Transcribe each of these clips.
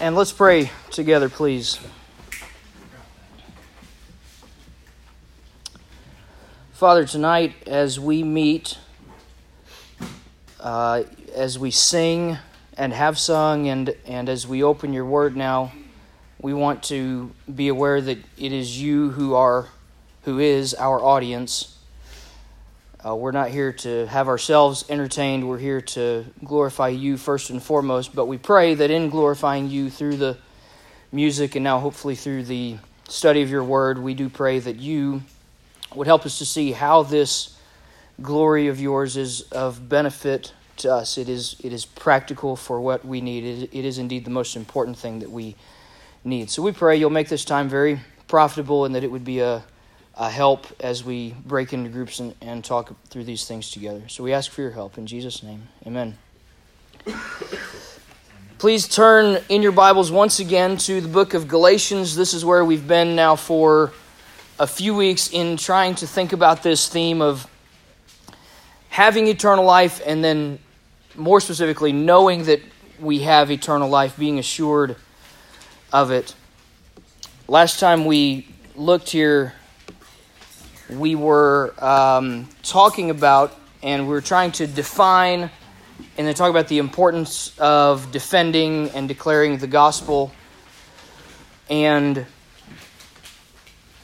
And let's pray together, please. Father, tonight as we meet, uh, as we sing and have sung, and, and as we open your word now, we want to be aware that it is you who are, who is our audience. Uh, we're not here to have ourselves entertained. We're here to glorify you first and foremost. But we pray that in glorifying you through the music and now hopefully through the study of your word, we do pray that you would help us to see how this glory of yours is of benefit to us. It is, it is practical for what we need. It, it is indeed the most important thing that we need. So we pray you'll make this time very profitable and that it would be a uh, help as we break into groups and, and talk through these things together. So we ask for your help in Jesus' name. Amen. Please turn in your Bibles once again to the book of Galatians. This is where we've been now for a few weeks in trying to think about this theme of having eternal life and then more specifically knowing that we have eternal life, being assured of it. Last time we looked here we were um, talking about and we were trying to define and then talk about the importance of defending and declaring the gospel. And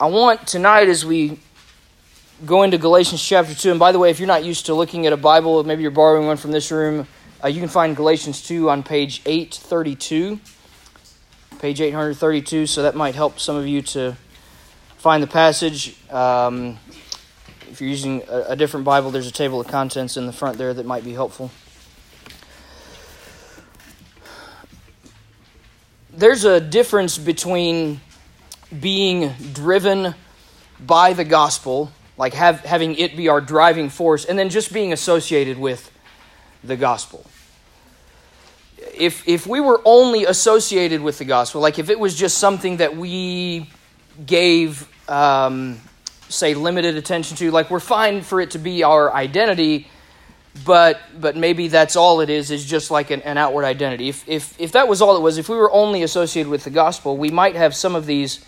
I want tonight, as we go into Galatians chapter 2, and by the way, if you're not used to looking at a Bible, maybe you're borrowing one from this room, uh, you can find Galatians 2 on page 832. Page 832, so that might help some of you to find the passage. Um, if you're using a, a different Bible, there's a table of contents in the front there that might be helpful. There's a difference between being driven by the gospel, like have, having it be our driving force, and then just being associated with the gospel. If, if we were only associated with the gospel, like if it was just something that we gave um, say limited attention to. Like we're fine for it to be our identity but but maybe that's all it is is just like an, an, outward identity. If, if if that was all it was if we were only associated with the gospel we might have some of these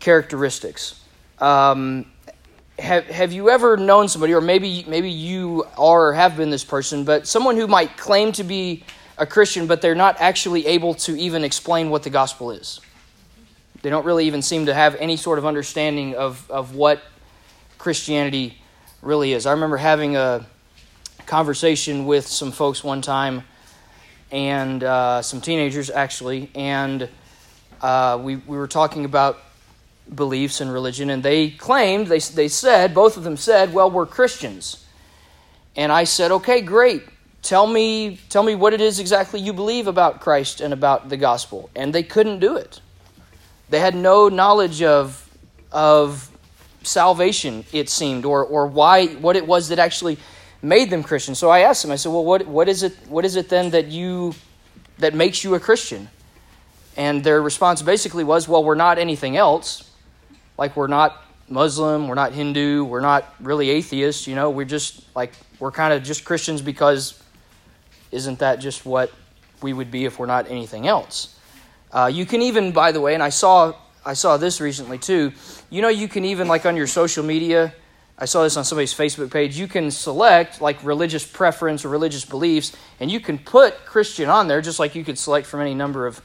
characteristics. Um, have, have you ever known somebody or maybe maybe you are or have been this person but someone who might claim to be a christian but they're not actually able to even explain what the gospel is they don't really even seem to have any sort of understanding of, of what Christianity really is. I remember having a conversation with some folks one time, and uh, some teenagers actually, and uh, we, we were talking about beliefs and religion, and they claimed, they, they said, both of them said, well, we're Christians. And I said, okay, great. Tell me, tell me what it is exactly you believe about Christ and about the gospel. And they couldn't do it. They had no knowledge of, of salvation, it seemed, or, or why, what it was that actually made them Christian. So I asked them, I said, well, what, what, is it, what is it then that you, that makes you a Christian? And their response basically was, well, we're not anything else. Like we're not Muslim, we're not Hindu, we're not really atheists, you know, we're just like, we're kind of just Christians because isn't that just what we would be if we're not anything else? Uh, you can even, by the way, and I saw I saw this recently too. You know, you can even like on your social media. I saw this on somebody's Facebook page. You can select like religious preference or religious beliefs, and you can put Christian on there, just like you could select from any number of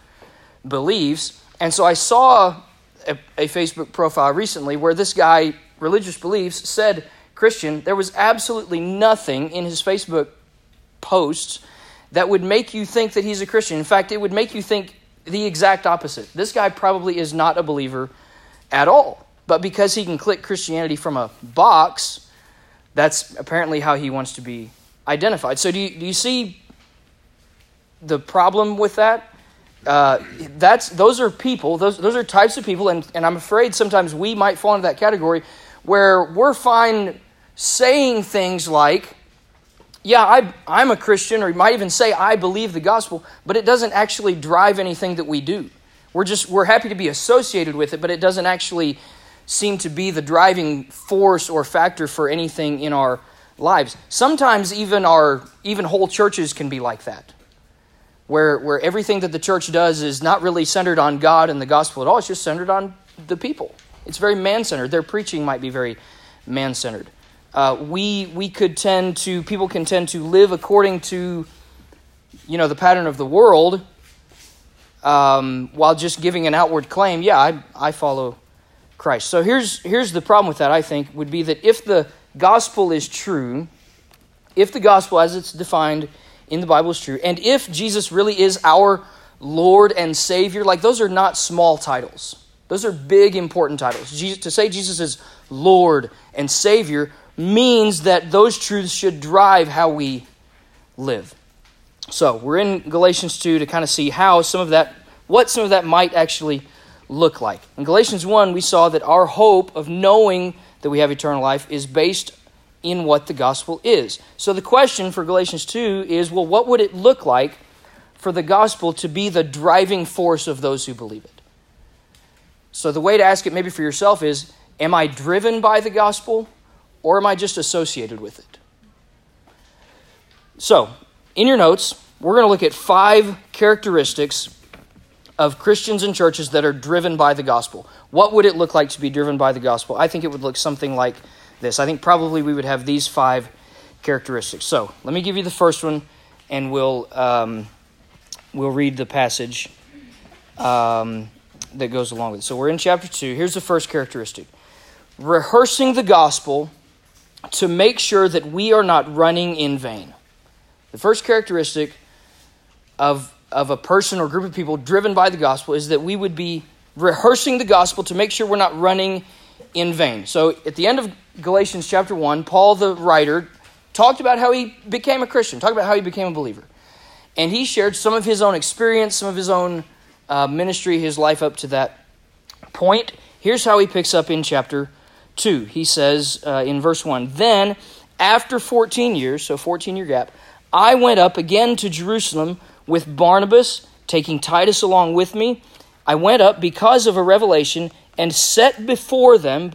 beliefs. And so I saw a, a Facebook profile recently where this guy, religious beliefs, said Christian. There was absolutely nothing in his Facebook posts that would make you think that he's a Christian. In fact, it would make you think the exact opposite. This guy probably is not a believer at all. But because he can click Christianity from a box, that's apparently how he wants to be identified. So, do you, do you see the problem with that? Uh, that's those are people, those, those are types of people, and, and I'm afraid sometimes we might fall into that category where we're fine saying things like, yeah, I, I'm a Christian, or you might even say, I believe the gospel, but it doesn't actually drive anything that we do. We're just, we're happy to be associated with it, but it doesn't actually seem to be the driving force or factor for anything in our lives. Sometimes even our, even whole churches can be like that. where, where everything that the church does is not really centered on God and the gospel at all, it's just centered on the people. It's very man centered. Their preaching might be very man centered. Uh, we, we could tend to, people can tend to live according to, you know, the pattern of the world um, while just giving an outward claim, yeah, I, I follow Christ. So here's, here's the problem with that, I think, would be that if the gospel is true, if the gospel as it's defined in the Bible is true, and if Jesus really is our Lord and Savior, like those are not small titles. Those are big, important titles. Jesus, to say Jesus is Lord and Savior means that those truths should drive how we live. So we're in Galatians 2 to kind of see how some of that, what some of that might actually look like. In Galatians 1, we saw that our hope of knowing that we have eternal life is based in what the gospel is. So the question for Galatians 2 is well, what would it look like for the gospel to be the driving force of those who believe it? So the way to ask it maybe for yourself is Am I driven by the gospel or am I just associated with it? So, in your notes, we're going to look at five characteristics of Christians and churches that are driven by the gospel. What would it look like to be driven by the gospel? I think it would look something like this. I think probably we would have these five characteristics. So let me give you the first one, and we'll um, we'll read the passage um, that goes along with it. So we're in chapter two. Here's the first characteristic: rehearsing the gospel to make sure that we are not running in vain. The first characteristic of of a person or group of people driven by the gospel is that we would be rehearsing the gospel to make sure we're not running in vain. So at the end of Galatians chapter 1, Paul the writer talked about how he became a Christian, talked about how he became a believer. And he shared some of his own experience, some of his own uh, ministry, his life up to that point. Here's how he picks up in chapter 2. He says uh, in verse 1 Then, after 14 years, so 14 year gap, I went up again to Jerusalem with Barnabas, taking Titus along with me. I went up because of a revelation and set before them,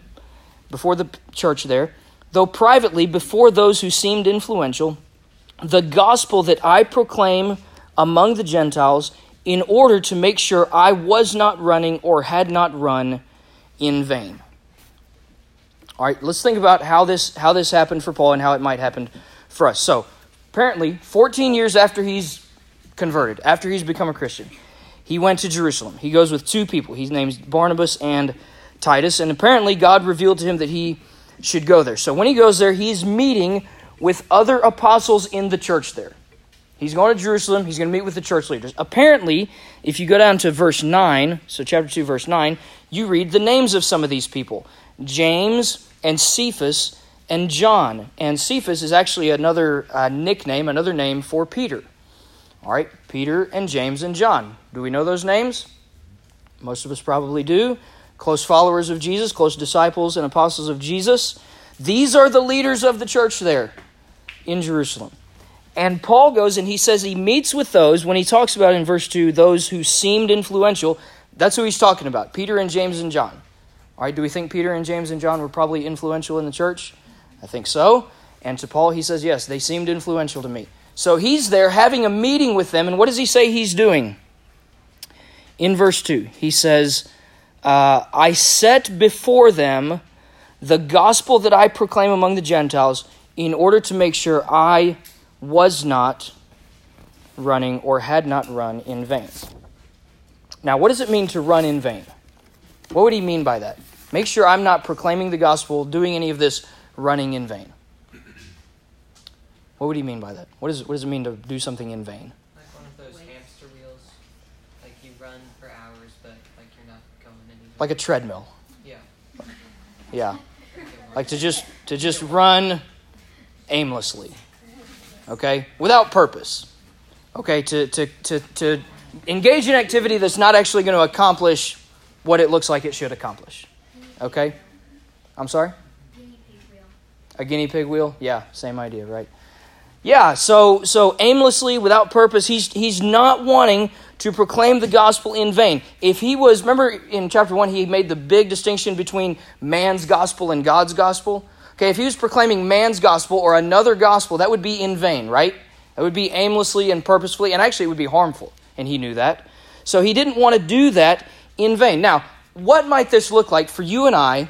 before the church there, though privately before those who seemed influential, the gospel that I proclaim among the Gentiles in order to make sure I was not running or had not run in vain. All right, let's think about how this how this happened for Paul and how it might happen for us. So, apparently, 14 years after he's converted, after he's become a Christian, he went to Jerusalem. He goes with two people. He's named Barnabas and Titus, and apparently God revealed to him that he should go there. So when he goes there, he's meeting with other apostles in the church there. He's going to Jerusalem. He's going to meet with the church leaders. Apparently, if you go down to verse 9, so chapter 2, verse 9, you read the names of some of these people James and Cephas and John. And Cephas is actually another uh, nickname, another name for Peter. All right, Peter and James and John. Do we know those names? Most of us probably do. Close followers of Jesus, close disciples and apostles of Jesus. These are the leaders of the church there in Jerusalem. And Paul goes and he says he meets with those when he talks about in verse 2 those who seemed influential. That's who he's talking about Peter and James and John. All right, do we think Peter and James and John were probably influential in the church? I think so. And to Paul, he says, yes, they seemed influential to me. So he's there having a meeting with them, and what does he say he's doing? In verse 2, he says, uh, I set before them the gospel that I proclaim among the Gentiles in order to make sure I was not running or had not run in vain. Now, what does it mean to run in vain? What would he mean by that? Make sure I'm not proclaiming the gospel, doing any of this running in vain. What would he mean by that? What, is, what does it mean to do something in vain? Like one of those hamster wheels. Like you run for hours, but like you're not going anywhere. Like a treadmill. Yeah. Yeah. Like to just to just run aimlessly. Okay? Without purpose. Okay, to to to, to engage in activity that's not actually going to accomplish what it looks like it should accomplish. Okay? I'm sorry? A guinea pig wheel? Yeah, same idea, right? Yeah, so so aimlessly, without purpose, he's he's not wanting to proclaim the gospel in vain. If he was, remember in chapter one, he made the big distinction between man's gospel and God's gospel. Okay, if he was proclaiming man's gospel or another gospel, that would be in vain, right? It would be aimlessly and purposefully, and actually it would be harmful, and he knew that. So he didn't want to do that in vain. Now, what might this look like for you and I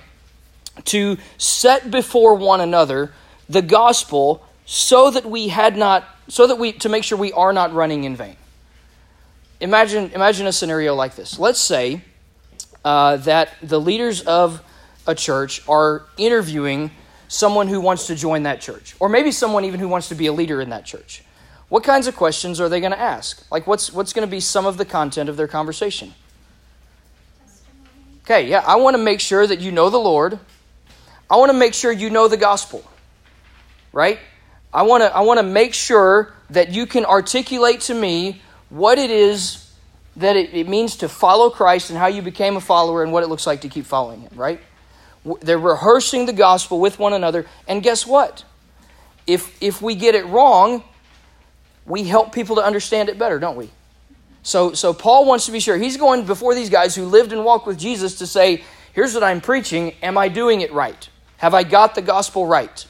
to set before one another the gospel so that we had not so that we to make sure we are not running in vain? Imagine imagine a scenario like this. Let's say uh, that the leaders of a church are interviewing someone who wants to join that church or maybe someone even who wants to be a leader in that church. What kinds of questions are they going to ask? Like what's what's going to be some of the content of their conversation okay yeah i want to make sure that you know the lord I want to make sure you know the gospel, right? I want to I want to make sure that you can articulate to me what it is that it, it, means to follow Christ and how you became a follower and what it looks like to keep following Him, right? They're rehearsing the gospel with one another, and guess what? If if we get it wrong, we help people to understand it better, don't we? So so Paul wants to be sure he's going before these guys who lived and walked with Jesus to say, "Here's what I'm preaching. Am I doing it right?" Have I got the gospel right?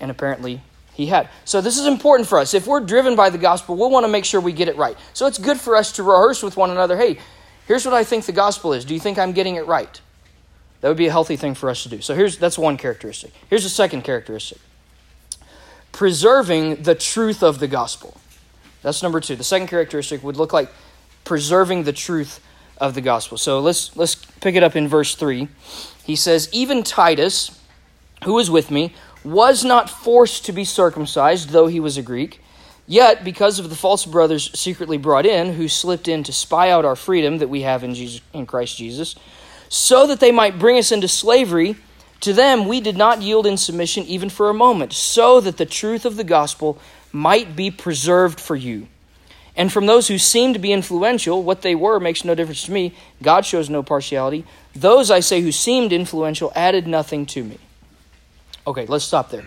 And apparently he had. So this is important for us. If we're driven by the gospel, we'll want to make sure we get it right. So it's good for us to rehearse with one another hey, here's what I think the gospel is. Do you think I'm getting it right? That would be a healthy thing for us to do. So here's that's one characteristic. Here's a second characteristic. Preserving the truth of the gospel. That's number 2. The second characteristic would look like preserving the truth of the gospel. So let's let's pick it up in verse 3 he says, Even Titus, who was with me, was not forced to be circumcised, though he was a Greek. Yet, because of the false brothers secretly brought in, who slipped in to spy out our freedom that we have in, Jesus, in Christ Jesus, so that they might bring us into slavery, to them we did not yield in submission even for a moment, so that the truth of the gospel might be preserved for you. And from those who seem to be influential, what they were makes no difference to me. God shows no partiality. Those, I say, who seemed influential added nothing to me. Okay, let's stop there.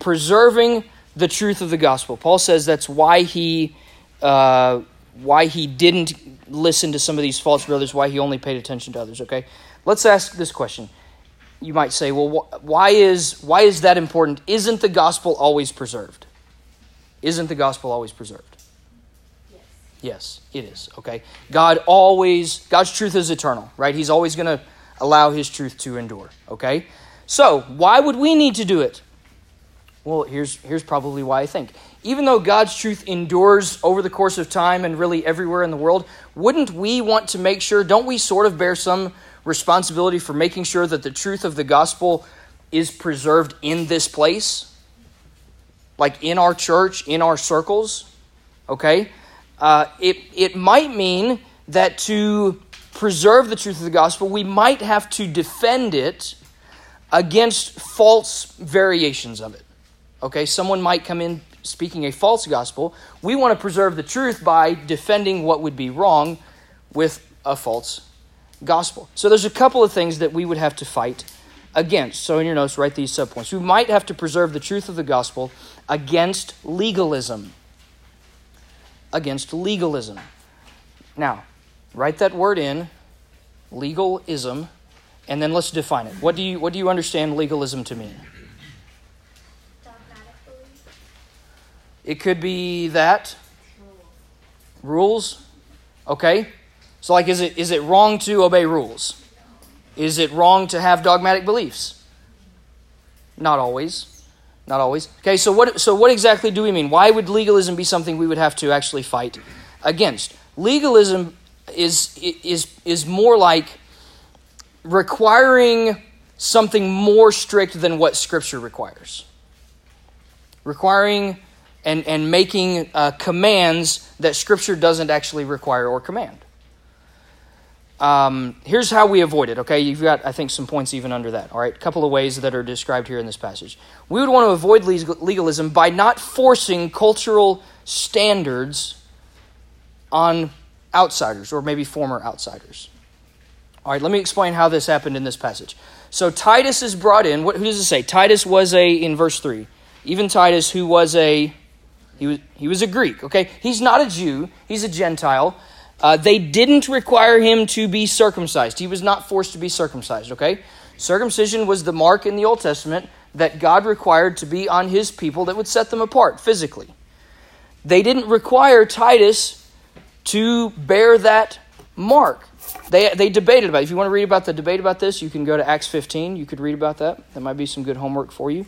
Preserving the truth of the gospel. Paul says that's why he, uh, why he didn't listen to some of these false brothers, why he only paid attention to others. Okay, let's ask this question. You might say, well, why is why is that important? Isn't the gospel always preserved? Isn't the gospel always preserved? Yes, it is. Okay. God always, God's truth is eternal, right? He's always going to allow his truth to endure. Okay. So, why would we need to do it? Well, here's, here's probably why I think. Even though God's truth endures over the course of time and really everywhere in the world, wouldn't we want to make sure, don't we sort of bear some responsibility for making sure that the truth of the gospel is preserved in this place? Like in our church, in our circles? Okay? Uh, it, it might mean that to preserve the truth of the gospel, we might have to defend it against false variations of it. Okay, someone might come in speaking a false gospel. We want to preserve the truth by defending what would be wrong with a false gospel. So there's a couple of things that we would have to fight against. So in your notes, write these subpoints. We might have to preserve the truth of the gospel against legalism against legalism. Now, write that word in, legalism, and then let's define it. What do you, what do you understand legalism to mean? It could be that. Rules. Okay. So like is it is it wrong to obey rules? Is it wrong to have dogmatic beliefs? Not always. Not always. Okay, so what, so what exactly do we mean? Why would legalism be something we would have to actually fight against? Legalism is, is, is more like requiring something more strict than what Scripture requires. Requiring and, and making uh, commands that Scripture doesn't actually require or command. Um, here's how we avoid it, okay? You've got, I think, some points even under that, all right? A couple of ways that are described here in this passage. We would want to avoid legalism by not forcing cultural standards on outsiders or maybe former outsiders. All right, let me explain how this happened in this passage. So Titus is brought in. What, who does it say? Titus was a, in verse 3, even Titus, who was a, he was, he was a Greek, okay? He's not a Jew, he's a Gentile. Uh, they didn't require him to be circumcised. He was not forced to be circumcised, okay? Circumcision was the mark in the Old Testament that God required to be on his people that would set them apart physically. they didn't require Titus to bear that mark. They, they debated about it. If you want to read about the debate about this, you can go to Acts 15. You could read about that. That might be some good homework for you.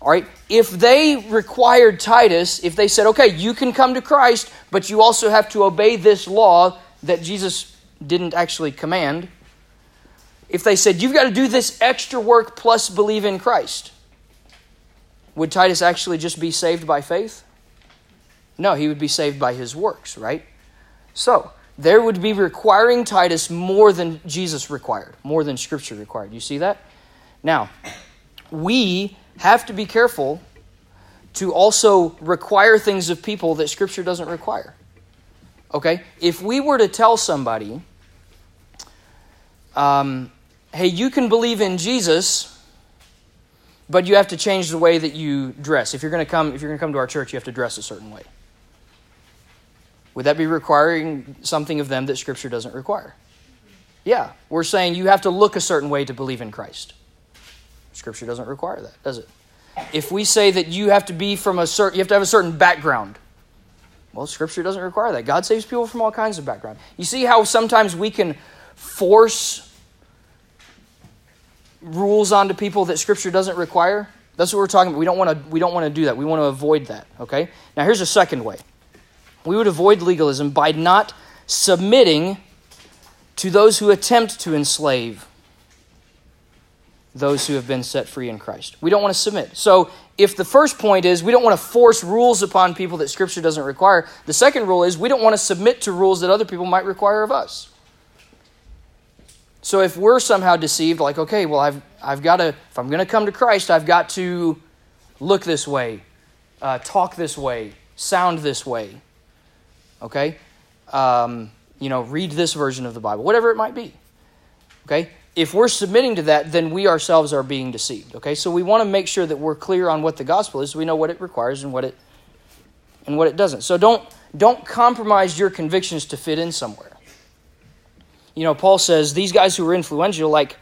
All right. If they required Titus, if they said, okay, you can come to Christ, but you also have to obey this law that Jesus didn't actually command, if they said, you've got to do this extra work plus believe in Christ, would Titus actually just be saved by faith? No, he would be saved by his works, right? So, there would be requiring Titus more than Jesus required, more than Scripture required. You see that? Now, we have to be careful to also require things of people that Scripture doesn't require. Okay? If we were to tell somebody, um, hey, you can believe in Jesus, but you have to change the way that you dress. If you're going to come, if you're going to come to our church, you have to dress a certain way. Would that be requiring something of them that Scripture doesn't require? Yeah, we're saying you have to look a certain way to believe in Christ. Scripture doesn't require that, does it? If we say that you have to be from a certain, you have to have a certain background, well, Scripture doesn't require that. God saves people from all kinds of background. You see how sometimes we can force rules onto people that Scripture doesn't require? That's what we're talking about. We don't want to. We don't want to do that. We want to avoid that. Okay. Now here's a second way we would avoid legalism by not submitting to those who attempt to enslave those who have been set free in Christ. We don't want to submit. So, if the first point is we don't want to force rules upon people that Scripture doesn't require, the second rule is we don't want to submit to rules that other people might require of us. So, if we're somehow deceived, like, okay, well, I've, I've got to, if I'm going to come to Christ, I've got to look this way, uh, talk this way, sound this way okay? Um, you know, read this version of the Bible, whatever it might be, okay? If we're submitting to that, then we ourselves are being deceived, okay? So we want to make sure that we're clear on what the gospel is. So we know what it requires and what it and what it doesn't. So don't don't compromise your convictions to fit in somewhere. You know, Paul says these guys who were influential, like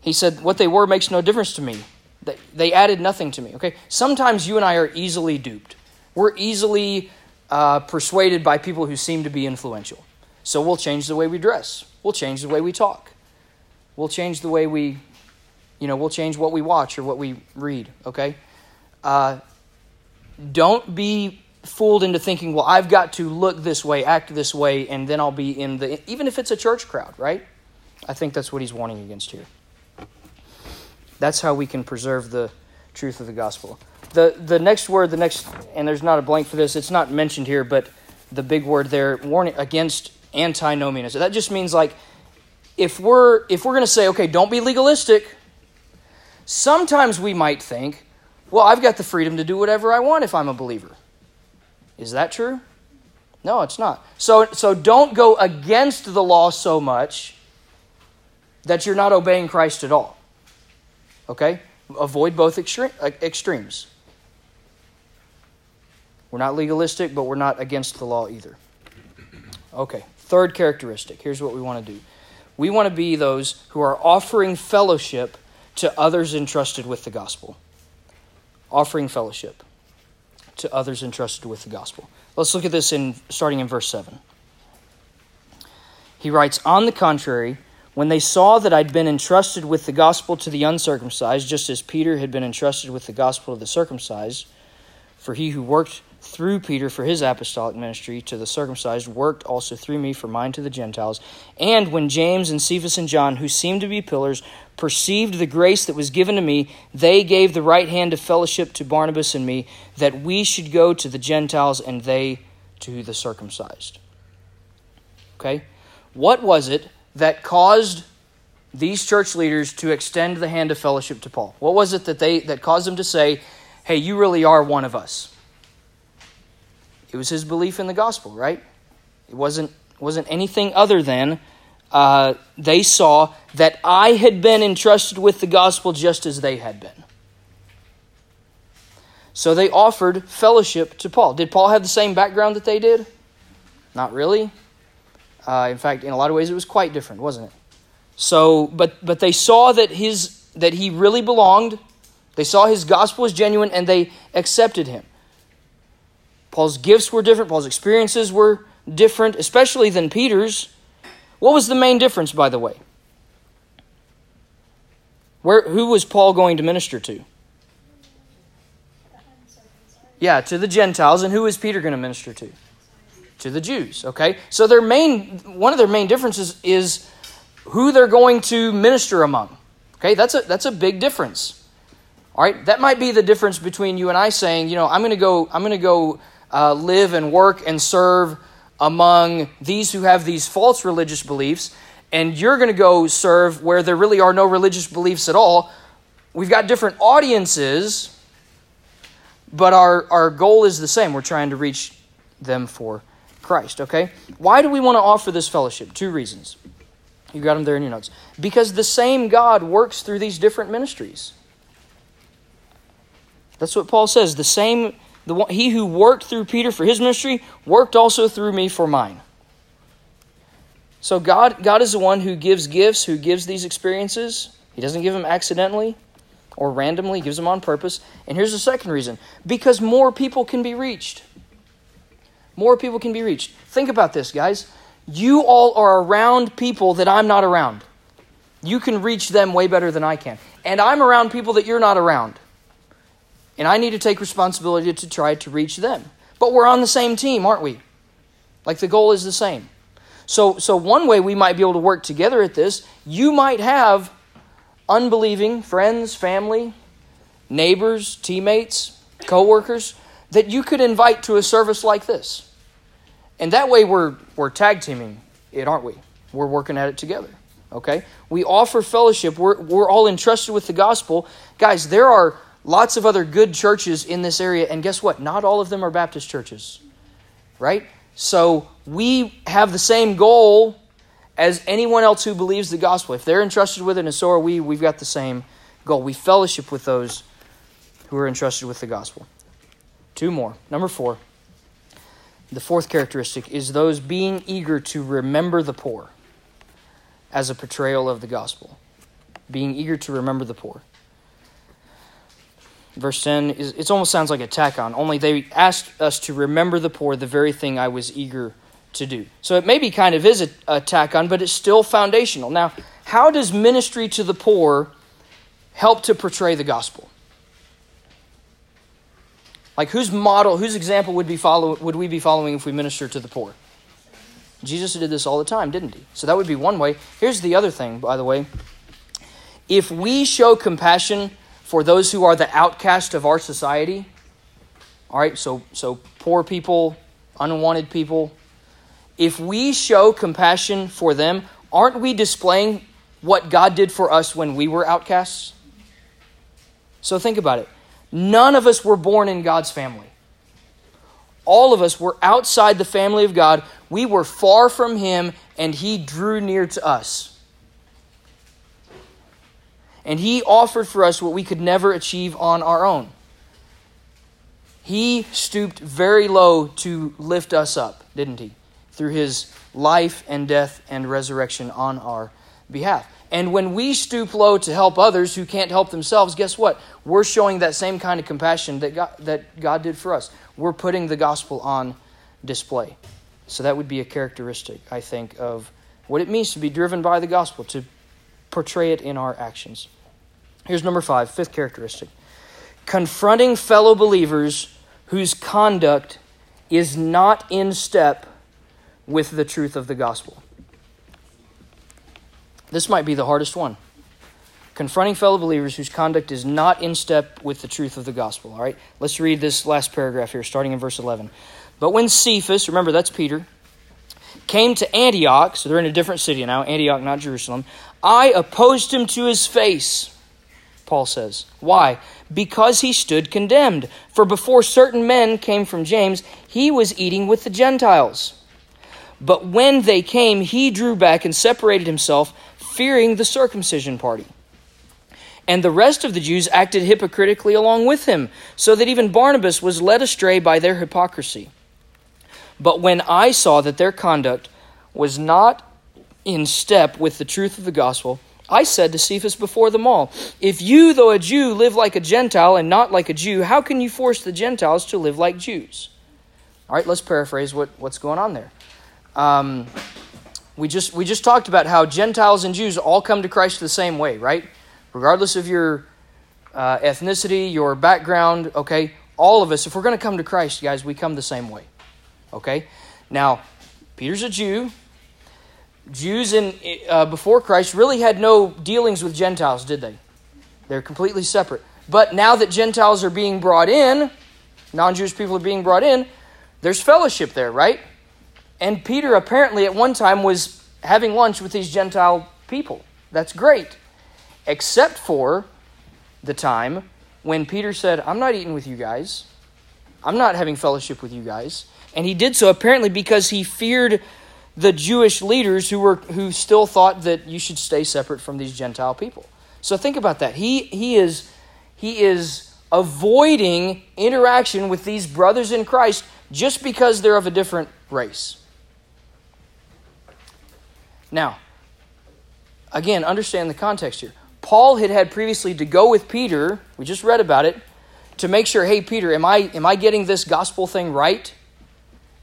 he said, what they were makes no difference to me. They, they added nothing to me. Okay, sometimes you and I are easily duped. We're easily uh, persuaded by people who seem to be influential. So we'll change the way we dress. We'll change the way we talk. We'll change the way we, you know, we'll change what we watch or what we read, okay? Uh, don't be fooled into thinking, well, I've got to look this way, act this way, and then I'll be in the, even if it's a church crowd, right? I think that's what he's warning against here. That's how we can preserve the truth of the gospel. The, the next word, the next, and there's not a blank for this, it's not mentioned here, but the big word there, warning against antinomianism. That just means like, if we're if we're going to say, okay, don't be legalistic, sometimes we might think, well, I've got the freedom to do whatever I want if I'm a believer. Is that true? No, it's not. So so don't go against the law so much that you're not obeying Christ at all. Okay? Avoid both extremes. We're not legalistic, but we're not against the law either. Okay, third characteristic. Here's what we want to do we want to be those who are offering fellowship to others entrusted with the gospel. Offering fellowship to others entrusted with the gospel. Let's look at this in starting in verse 7. He writes, On the contrary, when they saw that I'd been entrusted with the gospel to the uncircumcised, just as Peter had been entrusted with the gospel to the circumcised, for he who worked through Peter for his apostolic ministry to the circumcised worked also through me for mine to the Gentiles. And when James and Cephas and John, who seemed to be pillars, perceived the grace that was given to me, they gave the right hand of fellowship to Barnabas and me, that we should go to the Gentiles and they to the circumcised. Okay? What was it that caused these church leaders to extend the hand of fellowship to Paul? What was it that they that caused them to say, "Hey, you really are one of us"? It was his belief in the gospel, right? It wasn't, wasn't anything other than uh, they saw that I had been entrusted with the gospel just as they had been. So they offered fellowship to Paul. Did Paul have the same background that they did? Not really. Uh, in fact, in a lot of ways, it was quite different, wasn't it? So, but but they saw that his that he really belonged. They saw his gospel was genuine, and they accepted him. Paul's gifts were different, Paul's experiences were different, especially than Peter's. What was the main difference, by the way? Where, who was Paul going to minister to? Yeah, to the Gentiles. And who is Peter going to minister to? To the Jews. Okay? So their main one of their main differences is who they're going to minister among. Okay, that's a that's a big difference. All right, that might be the difference between you and I saying, you know, I'm going to go, I'm going to go uh, live and work and serve among these who have these false religious beliefs, and you're going to go serve where there really are no religious beliefs at all. We've got different audiences, but our, our goal is the same. We're trying to reach them for Christ, okay? Why do we want to offer this fellowship? Two reasons. You got them there in your notes. Because the same God works through these different ministries. That's what Paul says. The same, the one, he who worked through Peter for his ministry worked also through me for mine. So God, God is the one who gives gifts, who gives these experiences. He doesn't give them accidentally or randomly, he gives them on purpose. And here's the second reason because more people can be reached. More people can be reached. Think about this, guys. You all are around people that I'm not around. You can reach them way better than I can. And I'm around people that you're not around. And I need to take responsibility to try to reach them. But we're on the same team, aren't we? Like the goal is the same. So, so one way we might be able to work together at this, you might have unbelieving friends, family, neighbors, teammates, coworkers that you could invite to a service like this. And that way we're, we're tag teaming it, aren't we? We're working at it together. Okay? We offer fellowship. We're, we're all entrusted with the gospel. Guys, there are lots of other good churches in this area, and guess what? Not all of them are Baptist churches. Right? So we have the same goal as anyone else who believes the gospel. If they're entrusted with it, and so are we, we've got the same goal. We fellowship with those who are entrusted with the gospel. Two more. Number four. The fourth characteristic is those being eager to remember the poor as a portrayal of the gospel. Being eager to remember the poor. Verse 10 is it almost sounds like a tack on, only they asked us to remember the poor, the very thing I was eager to do. So it maybe kind of is a, a tack on, but it's still foundational. Now, how does ministry to the poor help to portray the gospel? Like whose model, whose example would be follow would we be following if we minister to the poor? Jesus did this all the time, didn't he? So that would be one way. Here's the other thing, by the way. If we show compassion for those who are the outcast of our society, all right, so so poor people, unwanted people, if we show compassion for them, aren't we displaying what God did for us when we were outcasts? So think about it. None of us were born in God's family. All of us were outside the family of God. We were far from Him, and He drew near to us. And He offered for us what we could never achieve on our own. He stooped very low to lift us up, didn't He? Through His life and death and resurrection on our behalf. And when we stoop low to help others who can't help themselves, guess what? We're showing that same kind of compassion that God, that God did for us. We're putting the gospel on display. So that would be a characteristic, I think, of what it means to be driven by the gospel, to portray it in our actions. Here's number five, fifth characteristic confronting fellow believers whose conduct is not in step with the truth of the gospel. This might be the hardest one. Confronting fellow believers whose conduct is not in step with the truth of the gospel. All right, let's read this last paragraph here, starting in verse 11. But when Cephas, remember that's Peter, came to Antioch, so they're in a different city now, Antioch, not Jerusalem, I opposed him to his face, Paul says. Why? Because he stood condemned. For before certain men came from James, he was eating with the Gentiles. But when they came, he drew back and separated himself fearing the circumcision party. And the rest of the Jews acted hypocritically along with him, so that even Barnabas was led astray by their hypocrisy. But when I saw that their conduct was not in step with the truth of the gospel, I said to Cephas before them all, If you, though a Jew, live like a Gentile and not like a Jew, how can you force the Gentiles to live like Jews? All right, let's paraphrase what, what's going on there. Um, we just we just talked about how Gentiles and Jews all come to Christ the same way, right? Regardless of your uh, ethnicity, your background, okay? All of us, if we're going to come to Christ, guys, we come the same way, okay? Now, Peter's a Jew. Jews in uh, before Christ really had no dealings with Gentiles, did they? They're completely separate. But now that Gentiles are being brought in, non-Jewish people are being brought in, there's fellowship there, right? And Peter apparently at one time was having lunch with these Gentile people. That's great. Except for the time when Peter said, I'm not eating with you guys. I'm not having fellowship with you guys. And he did so apparently because he feared the Jewish leaders who were who still thought that you should stay separate from these Gentile people. So think about that. He he is he is avoiding interaction with these brothers in Christ just because they're of a different race. Now, again, understand the context here. Paul had had previously to go with Peter, we just read about it, to make sure, hey, Peter, am I, am I getting this gospel thing right?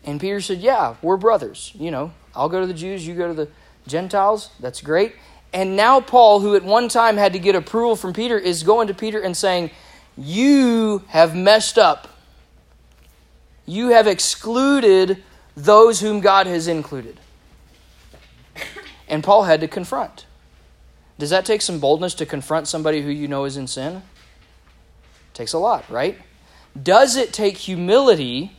And Peter said, yeah, we're brothers. You know, I'll go to the Jews, you go to the Gentiles. That's great. And now Paul, who at one time had to get approval from Peter, is going to Peter and saying, You have messed up. You have excluded those whom God has included and Paul had to confront. Does that take some boldness to confront somebody who you know is in sin? It takes a lot, right? Does it take humility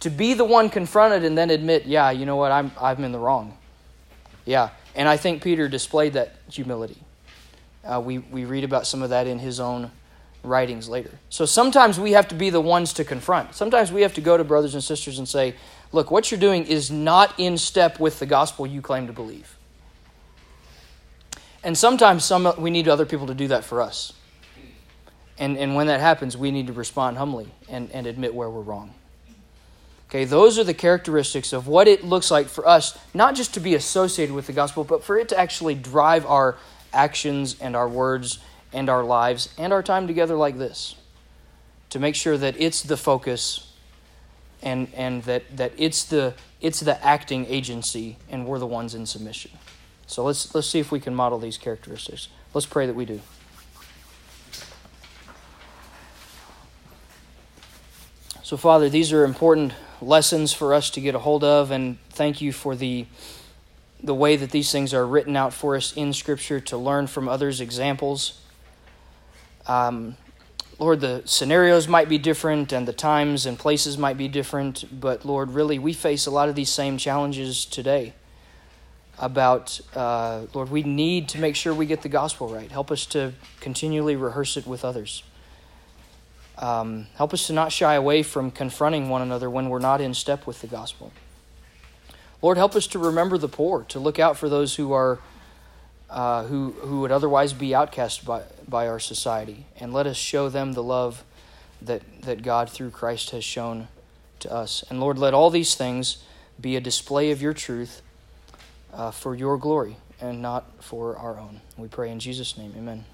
to be the one confronted and then admit, yeah, you know what, I'm, I'm in the wrong? Yeah, and I think Peter displayed that humility. Uh, we, we read about some of that in his own writings later. So sometimes we have to be the ones to confront. Sometimes we have to go to brothers and sisters and say, look, what you're doing is not in step with the gospel you claim to believe. And sometimes some, we need other people to do that for us. And, and when that happens, we need to respond humbly and, and admit where we're wrong. Okay, those are the characteristics of what it looks like for us, not just to be associated with the gospel, but for it to actually drive our actions and our words and our lives and our time together like this. To make sure that it's the focus and, and that, that it's, the, it's the acting agency and we're the ones in submission. So let's, let's see if we can model these characteristics. Let's pray that we do. So, Father, these are important lessons for us to get a hold of, and thank you for the, the way that these things are written out for us in Scripture to learn from others' examples. Um, Lord, the scenarios might be different, and the times and places might be different, but Lord, really, we face a lot of these same challenges today about, uh, Lord, we need to make sure we get the gospel right. Help us to continually rehearse it with others. Um, help us to not shy away from confronting one another when we're not in step with the gospel. Lord, help us to remember the poor, to look out for those who are uh, who who would otherwise be outcast by by our society, and let us show them the love that that God through Christ has shown to us. And Lord, let all these things be a display of your truth uh, for your glory and not for our own. We pray in Jesus' name. Amen.